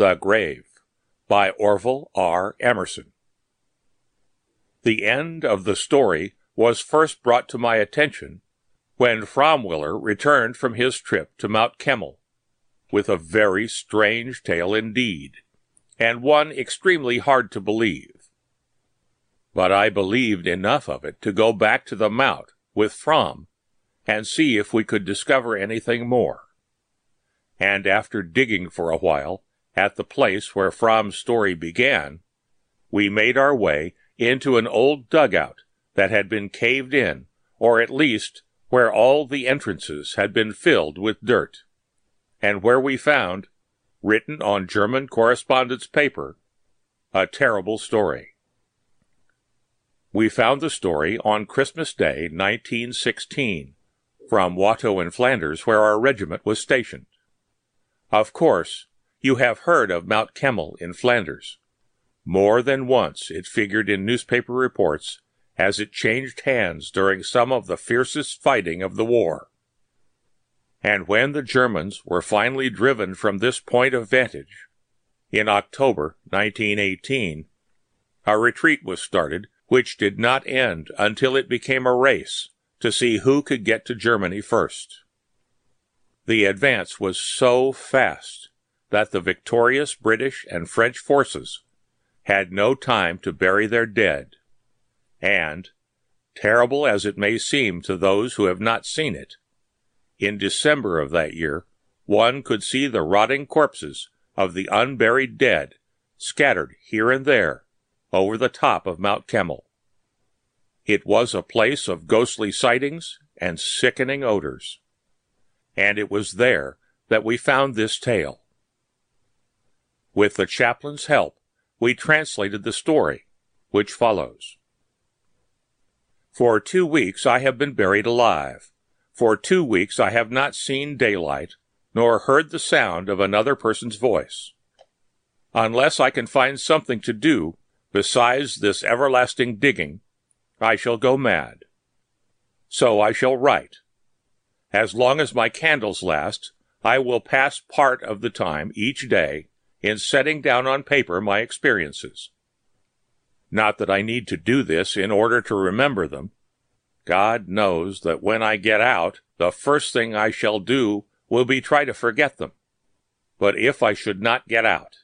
The Grave by Orville R. Emerson. The end of the story was first brought to my attention when Fromwiller returned from his trip to Mount Kemmel, with a very strange tale indeed, and one extremely hard to believe. But I believed enough of it to go back to the Mount with Fromm and see if we could discover anything more. And after digging for a while, at the place where Fromm's story began, we made our way into an old dugout that had been caved in, or at least where all the entrances had been filled with dirt, and where we found, written on German correspondence paper, a terrible story. We found the story on Christmas Day, 1916, from Watou in Flanders, where our regiment was stationed. Of course, you have heard of Mount Kemmel in Flanders. More than once it figured in newspaper reports as it changed hands during some of the fiercest fighting of the war. And when the Germans were finally driven from this point of vantage, in October 1918, a retreat was started which did not end until it became a race to see who could get to Germany first. The advance was so fast that the victorious British and French forces had no time to bury their dead, and, terrible as it may seem to those who have not seen it, in December of that year one could see the rotting corpses of the unburied dead scattered here and there over the top of Mount Kemmel. It was a place of ghostly sightings and sickening odors. And it was there that we found this tale. With the chaplain's help, we translated the story, which follows. For two weeks I have been buried alive. For two weeks I have not seen daylight, nor heard the sound of another person's voice. Unless I can find something to do besides this everlasting digging, I shall go mad. So I shall write. As long as my candles last, I will pass part of the time each day in setting down on paper my experiences. Not that I need to do this in order to remember them. God knows that when I get out, the first thing I shall do will be try to forget them. But if I should not get out,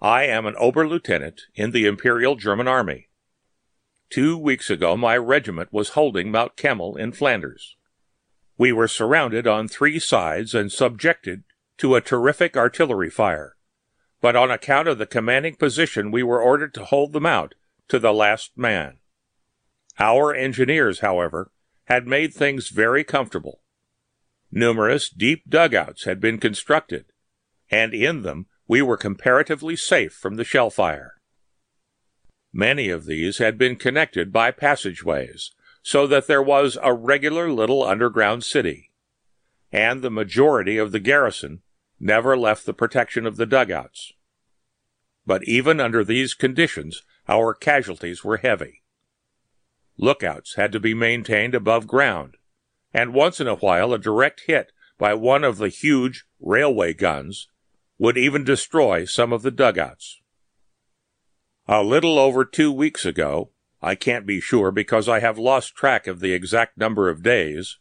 I am an Oberlieutenant in the Imperial German Army. Two weeks ago, my regiment was holding Mount Kemmel in Flanders. We were surrounded on three sides and subjected to a terrific artillery fire, but on account of the commanding position we were ordered to hold them out to the last man. Our engineers, however, had made things very comfortable. Numerous deep dugouts had been constructed, and in them we were comparatively safe from the shell fire. Many of these had been connected by passageways, so that there was a regular little underground city, and the majority of the garrison never left the protection of the dugouts. But even under these conditions, our casualties were heavy. Lookouts had to be maintained above ground, and once in a while a direct hit by one of the huge railway guns would even destroy some of the dugouts. A little over two weeks ago, I can't be sure because I have lost track of the exact number of days,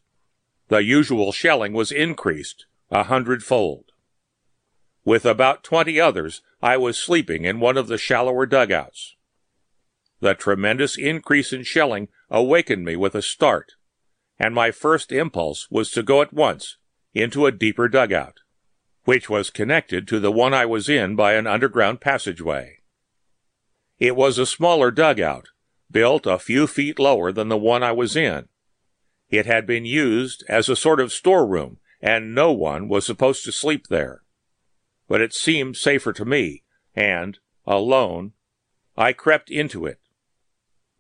the usual shelling was increased a hundredfold. With about twenty others, I was sleeping in one of the shallower dugouts. The tremendous increase in shelling awakened me with a start, and my first impulse was to go at once into a deeper dugout, which was connected to the one I was in by an underground passageway. It was a smaller dugout, built a few feet lower than the one I was in. It had been used as a sort of storeroom, and no one was supposed to sleep there. But it seemed safer to me, and, alone, I crept into it.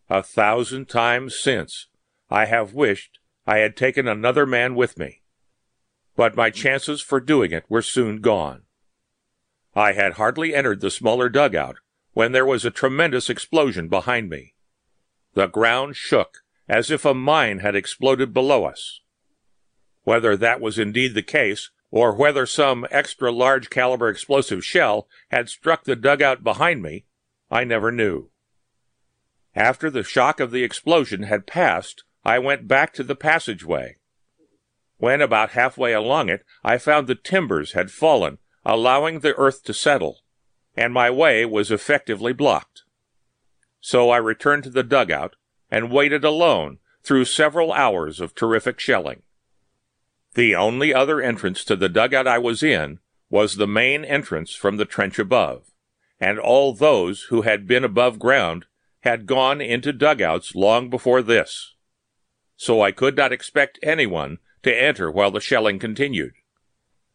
A thousand times since, I have wished I had taken another man with me but my chances for doing it were soon gone. I had hardly entered the smaller dugout when there was a tremendous explosion behind me. The ground shook as if a mine had exploded below us. Whether that was indeed the case, or whether some extra large caliber explosive shell had struck the dugout behind me, I never knew. After the shock of the explosion had passed, I went back to the passageway when about halfway along it, I found the timbers had fallen, allowing the earth to settle, and my way was effectively blocked. So I returned to the dugout and waited alone through several hours of terrific shelling. The only other entrance to the dugout I was in was the main entrance from the trench above, and all those who had been above ground had gone into dugouts long before this. So I could not expect anyone to enter while the shelling continued,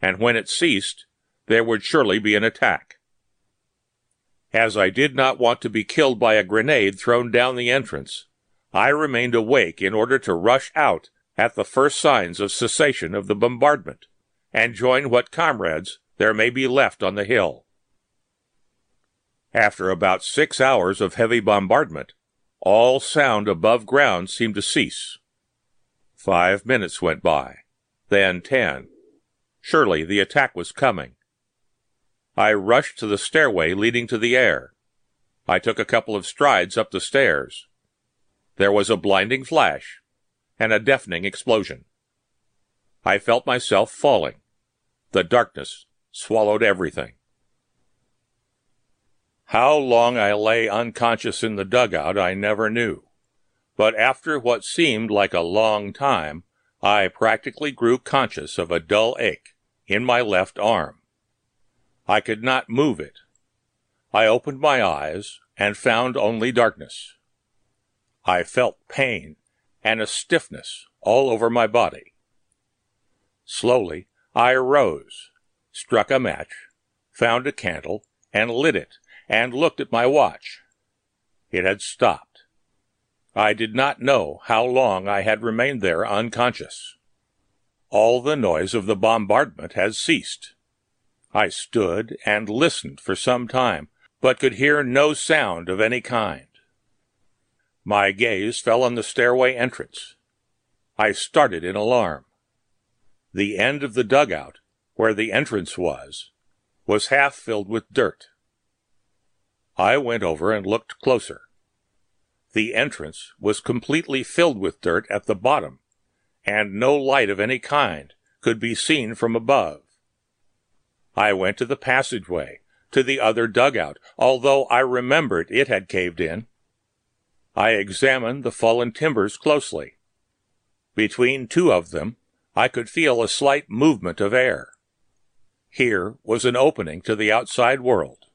and when it ceased, there would surely be an attack. As I did not want to be killed by a grenade thrown down the entrance, I remained awake in order to rush out at the first signs of cessation of the bombardment and join what comrades there may be left on the hill. After about six hours of heavy bombardment, all sound above ground seemed to cease. Five minutes went by, then ten. Surely the attack was coming. I rushed to the stairway leading to the air. I took a couple of strides up the stairs. There was a blinding flash and a deafening explosion. I felt myself falling. The darkness swallowed everything. How long I lay unconscious in the dugout I never knew but after what seemed like a long time, I practically grew conscious of a dull ache in my left arm. I could not move it. I opened my eyes and found only darkness. I felt pain and a stiffness all over my body. Slowly I arose, struck a match, found a candle, and lit it, and looked at my watch. It had stopped. I did not know how long I had remained there unconscious. All the noise of the bombardment had ceased. I stood and listened for some time, but could hear no sound of any kind. My gaze fell on the stairway entrance. I started in alarm. The end of the dugout, where the entrance was, was half filled with dirt. I went over and looked closer. The entrance was completely filled with dirt at the bottom, and no light of any kind could be seen from above. I went to the passageway, to the other dugout, although I remembered it had caved in. I examined the fallen timbers closely. Between two of them, I could feel a slight movement of air. Here was an opening to the outside world.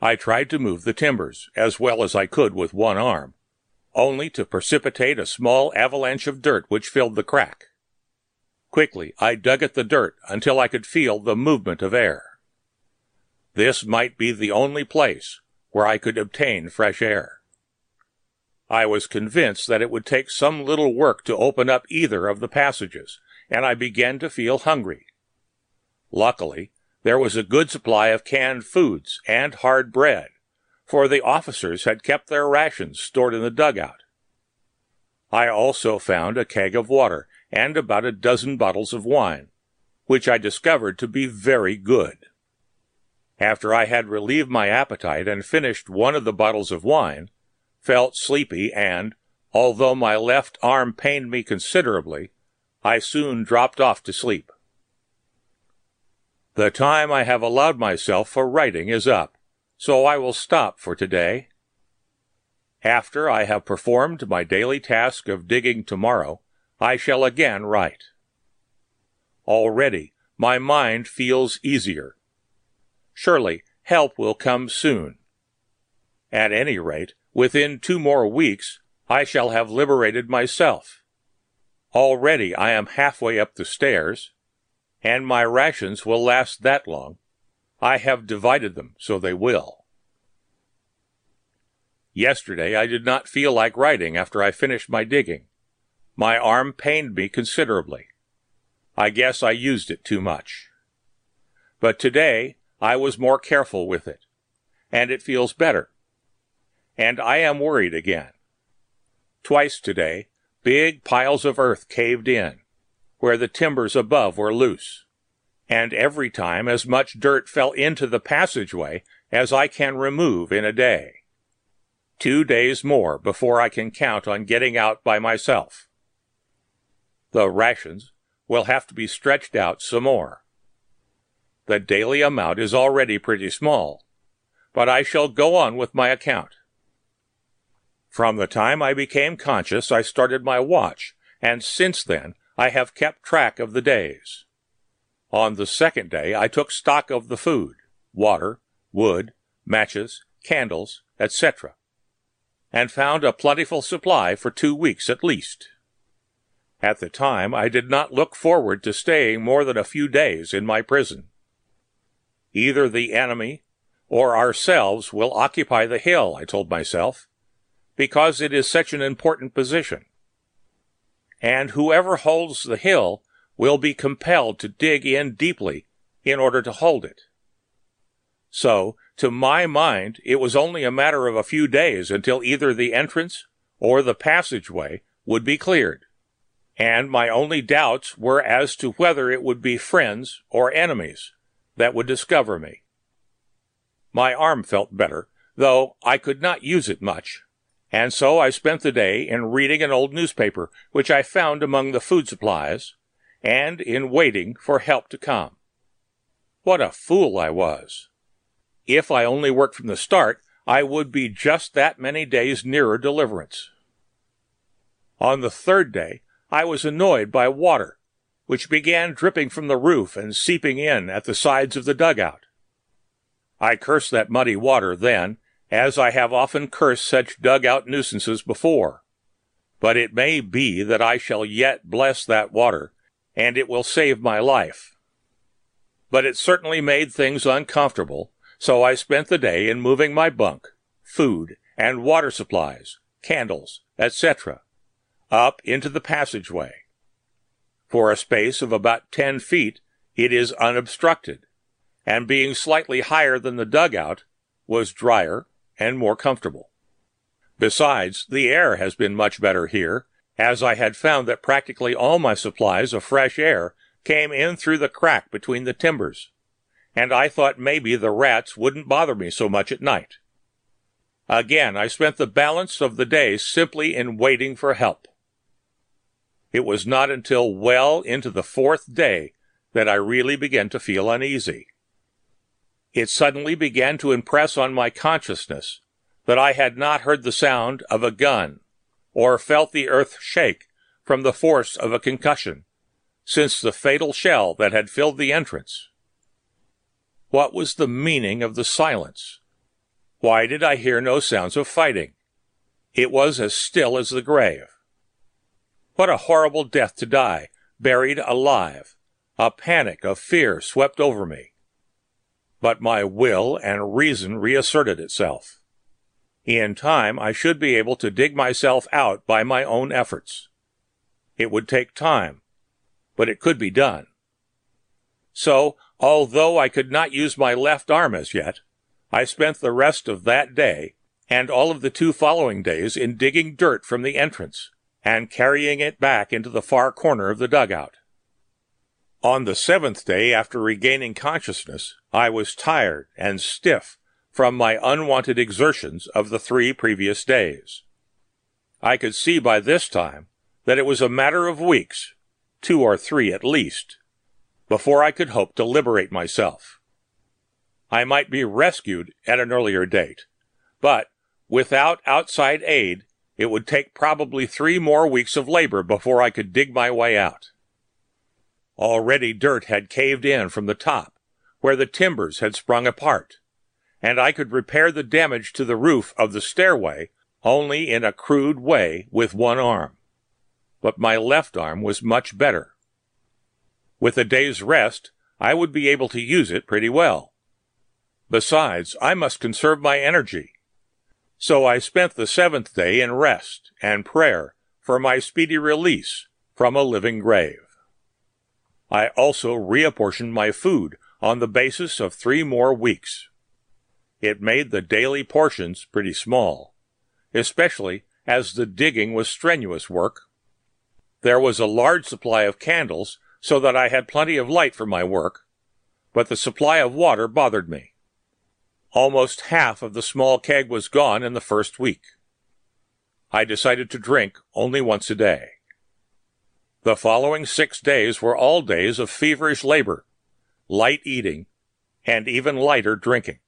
I tried to move the timbers as well as I could with one arm, only to precipitate a small avalanche of dirt which filled the crack. Quickly I dug at the dirt until I could feel the movement of air. This might be the only place where I could obtain fresh air. I was convinced that it would take some little work to open up either of the passages, and I began to feel hungry. Luckily, there was a good supply of canned foods and hard bread, for the officers had kept their rations stored in the dugout. I also found a keg of water and about a dozen bottles of wine, which I discovered to be very good. After I had relieved my appetite and finished one of the bottles of wine, felt sleepy and, although my left arm pained me considerably, I soon dropped off to sleep. The time I have allowed myself for writing is up, so I will stop for today. After I have performed my daily task of digging tomorrow, I shall again write. Already my mind feels easier. Surely help will come soon. At any rate, within two more weeks, I shall have liberated myself. Already I am halfway up the stairs, and my rations will last that long. I have divided them so they will. Yesterday I did not feel like writing after I finished my digging. My arm pained me considerably. I guess I used it too much. But today I was more careful with it, and it feels better. And I am worried again. Twice today, big piles of earth caved in where the timbers above were loose, and every time as much dirt fell into the passageway as I can remove in a day. Two days more before I can count on getting out by myself. The rations will have to be stretched out some more. The daily amount is already pretty small, but I shall go on with my account. From the time I became conscious, I started my watch, and since then I have kept track of the days. On the second day, I took stock of the food, water, wood, matches, candles, etc., and found a plentiful supply for two weeks at least. At the time, I did not look forward to staying more than a few days in my prison. Either the enemy or ourselves will occupy the hill, I told myself, because it is such an important position and whoever holds the hill will be compelled to dig in deeply in order to hold it. So, to my mind, it was only a matter of a few days until either the entrance or the passageway would be cleared, and my only doubts were as to whether it would be friends or enemies that would discover me. My arm felt better, though I could not use it much, and so I spent the day in reading an old newspaper which I found among the food supplies, and in waiting for help to come. What a fool I was! If I only worked from the start, I would be just that many days nearer deliverance. On the third day, I was annoyed by water, which began dripping from the roof and seeping in at the sides of the dugout. I cursed that muddy water then as I have often cursed such dug-out nuisances before. But it may be that I shall yet bless that water, and it will save my life. But it certainly made things uncomfortable, so I spent the day in moving my bunk, food, and water supplies, candles, etc., up into the passageway. For a space of about ten feet, it is unobstructed, and being slightly higher than the dugout, was drier and more comfortable. Besides, the air has been much better here, as I had found that practically all my supplies of fresh air came in through the crack between the timbers, and I thought maybe the rats wouldn't bother me so much at night. Again, I spent the balance of the day simply in waiting for help. It was not until well into the fourth day that I really began to feel uneasy it suddenly began to impress on my consciousness that I had not heard the sound of a gun or felt the earth shake from the force of a concussion since the fatal shell that had filled the entrance. What was the meaning of the silence? Why did I hear no sounds of fighting? It was as still as the grave. What a horrible death to die, buried alive. A panic of fear swept over me but my will and reason reasserted itself. In time, I should be able to dig myself out by my own efforts. It would take time, but it could be done. So Although I could not use my left arm as yet, I spent the rest of that day and all of the two following days in digging dirt from the entrance and carrying it back into the far corner of the dugout. On the seventh day after regaining consciousness, I was tired and stiff from my unwonted exertions of the three previous days. I could see by this time that it was a matter of weeks, two or three at least, before I could hope to liberate myself. I might be rescued at an earlier date, but without outside aid, it would take probably three more weeks of labor before I could dig my way out. Already dirt had caved in from the top, where the timbers had sprung apart, and I could repair the damage to the roof of the stairway only in a crude way with one arm. But my left arm was much better. With a day's rest, I would be able to use it pretty well. Besides, I must conserve my energy. So I spent the seventh day in rest and prayer for my speedy release from a living grave. I also reapportioned my food on the basis of three more weeks. It made the daily portions pretty small, especially as the digging was strenuous work. There was a large supply of candles so that I had plenty of light for my work, but the supply of water bothered me. Almost half of the small keg was gone in the first week. I decided to drink only once a day. The following six days were all days of feverish labor, light eating, and even lighter drinking.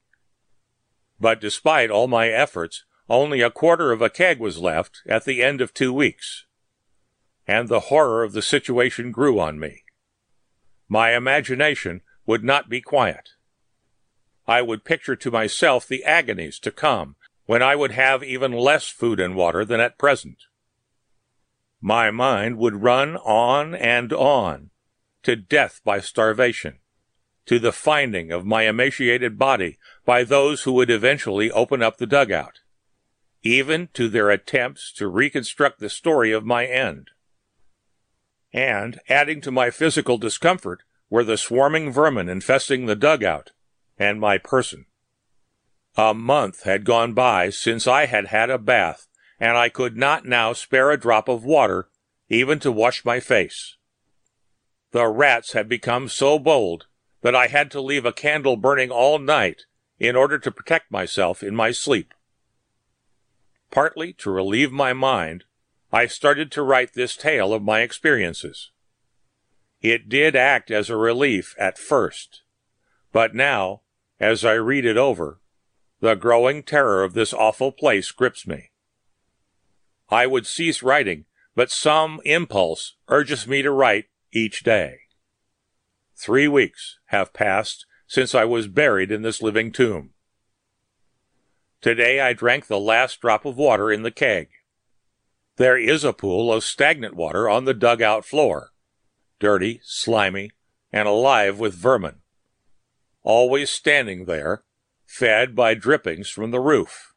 But despite all my efforts, only a quarter of a keg was left at the end of two weeks. And the horror of the situation grew on me. My imagination would not be quiet. I would picture to myself the agonies to come when I would have even less food and water than at present. My mind would run on and on to death by starvation, to the finding of my emaciated body by those who would eventually open up the dugout, even to their attempts to reconstruct the story of my end. And adding to my physical discomfort were the swarming vermin infesting the dugout and my person. A month had gone by since I had had a bath and I could not now spare a drop of water even to wash my face. The rats had become so bold that I had to leave a candle burning all night in order to protect myself in my sleep. Partly to relieve my mind, I started to write this tale of my experiences. It did act as a relief at first, but now, as I read it over, the growing terror of this awful place grips me. I would cease writing, but some impulse urges me to write each day. Three weeks have passed since I was buried in this living tomb. Today I drank the last drop of water in the keg. There is a pool of stagnant water on the dugout floor, dirty, slimy, and alive with vermin, always standing there, fed by drippings from the roof.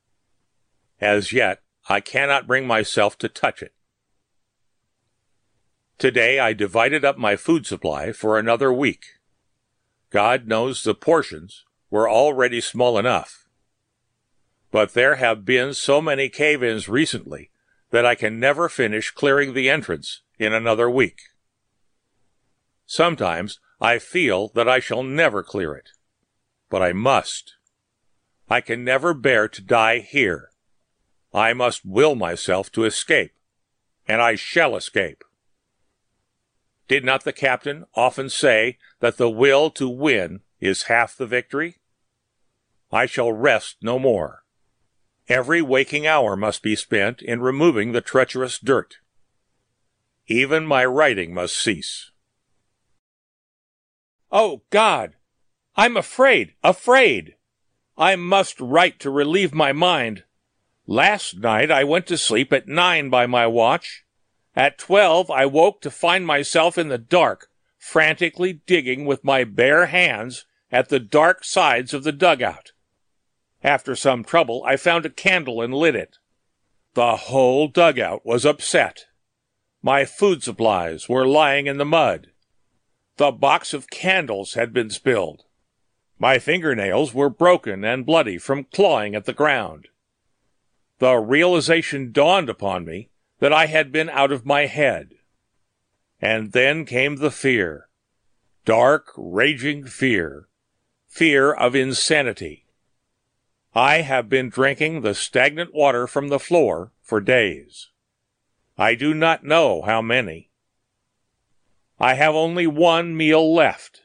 As yet, I cannot bring myself to touch it. Today I divided up my food supply for another week. God knows the portions were already small enough. But there have been so many cave-ins recently that I can never finish clearing the entrance in another week. Sometimes I feel that I shall never clear it. But I must. I can never bear to die here. I must will myself to escape, and I shall escape. Did not the captain often say that the will to win is half the victory? I shall rest no more. Every waking hour must be spent in removing the treacherous dirt. Even my writing must cease. Oh God! I'm afraid, afraid! I must write to relieve my mind. Last night I went to sleep at nine by my watch. At twelve I woke to find myself in the dark, frantically digging with my bare hands at the dark sides of the dugout. After some trouble I found a candle and lit it. The whole dugout was upset. My food supplies were lying in the mud. The box of candles had been spilled. My fingernails were broken and bloody from clawing at the ground. The realization dawned upon me that I had been out of my head. And then came the fear. Dark, raging fear. Fear of insanity. I have been drinking the stagnant water from the floor for days. I do not know how many. I have only one meal left,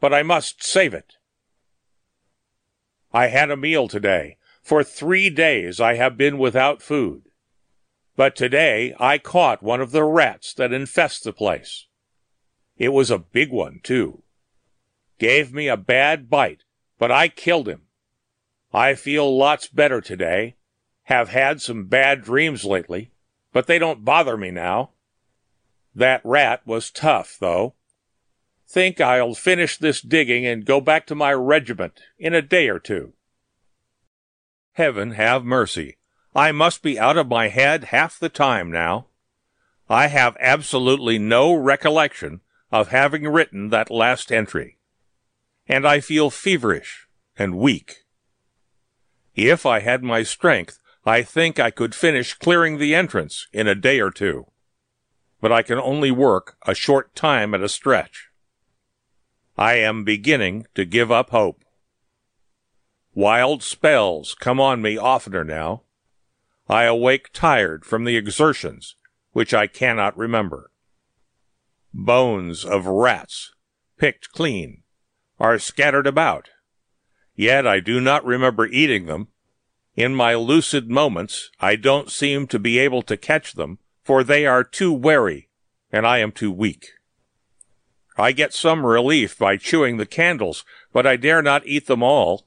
but I must save it. I had a meal today. For three days I have been without food. But today I caught one of the rats that infest the place. It was a big one, too. Gave me a bad bite, but I killed him. I feel lots better today. Have had some bad dreams lately, but they don't bother me now. That rat was tough, though. Think I'll finish this digging and go back to my regiment in a day or two. Heaven have mercy. I must be out of my head half the time now. I have absolutely no recollection of having written that last entry. And I feel feverish and weak. If I had my strength, I think I could finish clearing the entrance in a day or two but I can only work a short time at a stretch. I am beginning to give up hope. Wild spells come on me oftener now. I awake tired from the exertions which I cannot remember. Bones of rats, picked clean, are scattered about, yet I do not remember eating them. In my lucid moments, I don't seem to be able to catch them for they are too wary, and I am too weak. I get some relief by chewing the candles, but I dare not eat them all.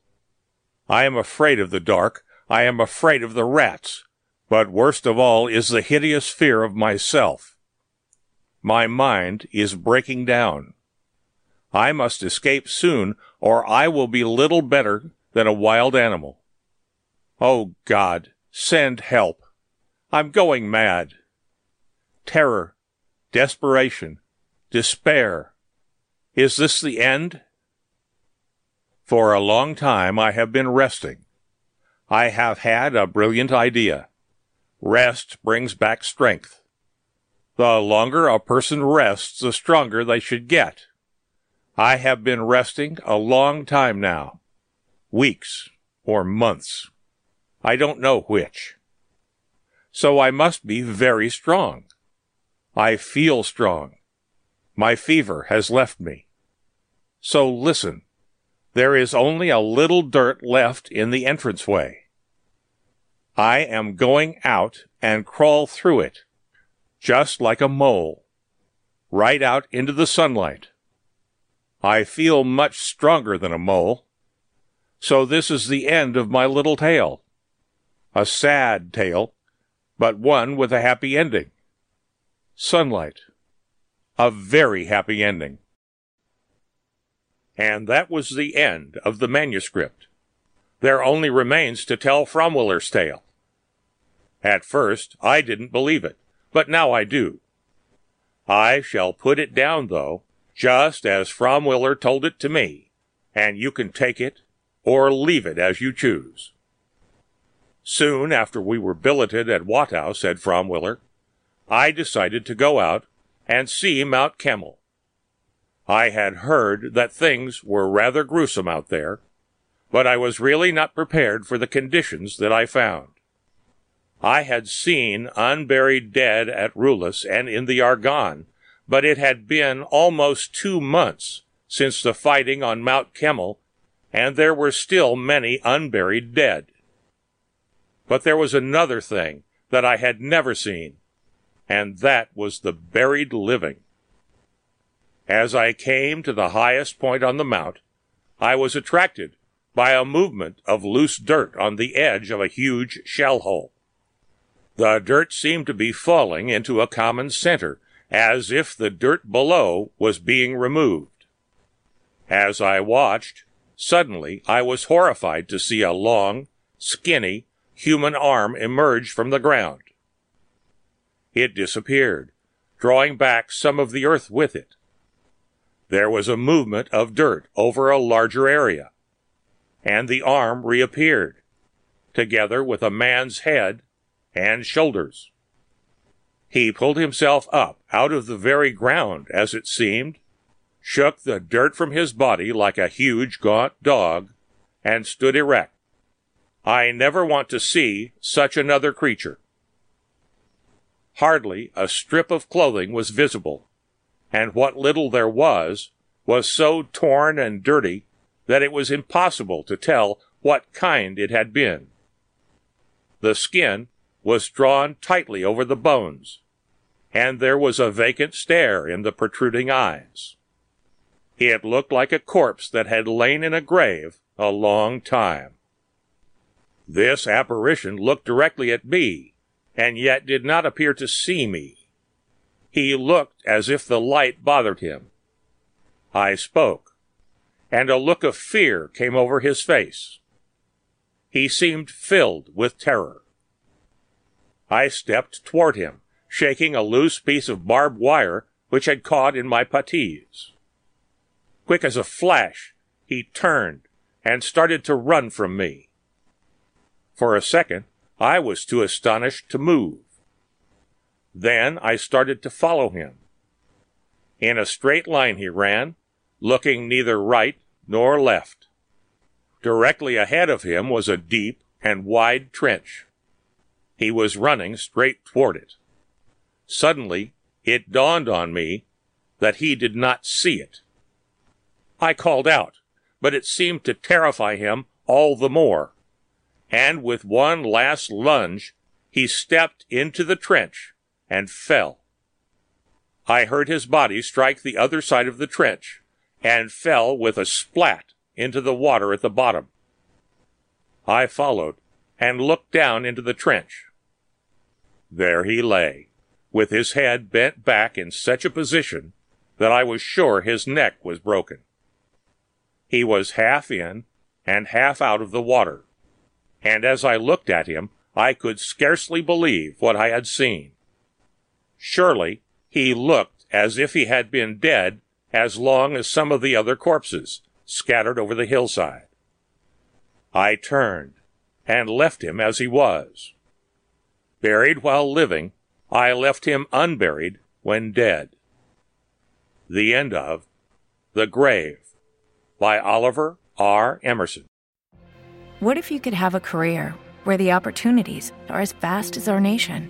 I am afraid of the dark. I am afraid of the rats. But worst of all is the hideous fear of myself. My mind is breaking down. I must escape soon, or I will be little better than a wild animal. Oh God, send help. I'm going mad terror, desperation, despair. Is this the end? For a long time I have been resting. I have had a brilliant idea. Rest brings back strength. The longer a person rests, the stronger they should get. I have been resting a long time now. Weeks or months. I don't know which. So I must be very strong. I feel strong. My fever has left me. So listen. There is only a little dirt left in the entranceway. I am going out and crawl through it, just like a mole, right out into the sunlight. I feel much stronger than a mole. So this is the end of my little tale. A sad tale, but one with a happy ending. Sunlight. A very happy ending. And that was the end of the manuscript. There only remains to tell Fromwiller's tale. At first, I didn't believe it, but now I do. I shall put it down, though, just as Fromwiller told it to me, and you can take it or leave it as you choose. Soon after we were billeted at Watou, said Fromwiller, I decided to go out and see Mount Kemmel. I had heard that things were rather gruesome out there, but I was really not prepared for the conditions that I found. I had seen unburied dead at Rulis and in the Argonne, but it had been almost two months since the fighting on Mount Kemmel, and there were still many unburied dead. But there was another thing that I had never seen and that was the buried living. As I came to the highest point on the mount, I was attracted by a movement of loose dirt on the edge of a huge shell hole. The dirt seemed to be falling into a common center, as if the dirt below was being removed. As I watched, suddenly I was horrified to see a long, skinny, human arm emerge from the ground. It disappeared, drawing back some of the earth with it. There was a movement of dirt over a larger area, and the arm reappeared, together with a man's head and shoulders. He pulled himself up out of the very ground, as it seemed, shook the dirt from his body like a huge gaunt dog, and stood erect. I never want to see such another creature. Hardly a strip of clothing was visible, and what little there was was so torn and dirty that it was impossible to tell what kind it had been. The skin was drawn tightly over the bones, and there was a vacant stare in the protruding eyes. It looked like a corpse that had lain in a grave a long time. This apparition looked directly at me, and yet did not appear to see me. He looked as if the light bothered him. I spoke, and a look of fear came over his face. He seemed filled with terror. I stepped toward him, shaking a loose piece of barbed wire which had caught in my puttees. Quick as a flash, he turned and started to run from me. For a second, I was too astonished to move. Then I started to follow him. In a straight line he ran, looking neither right nor left. Directly ahead of him was a deep and wide trench. He was running straight toward it. Suddenly, it dawned on me that he did not see it. I called out, but it seemed to terrify him all the more, and with one last lunge, he stepped into the trench and fell. I heard his body strike the other side of the trench and fell with a splat into the water at the bottom. I followed and looked down into the trench. There he lay, with his head bent back in such a position that I was sure his neck was broken. He was half in and half out of the water, and as I looked at him, I could scarcely believe what I had seen. Surely he looked as if he had been dead as long as some of the other corpses scattered over the hillside. I turned and left him as he was. Buried while living, I left him unburied when dead. The end of The Grave by Oliver R. Emerson. What if you could have a career where the opportunities are as vast as our nation,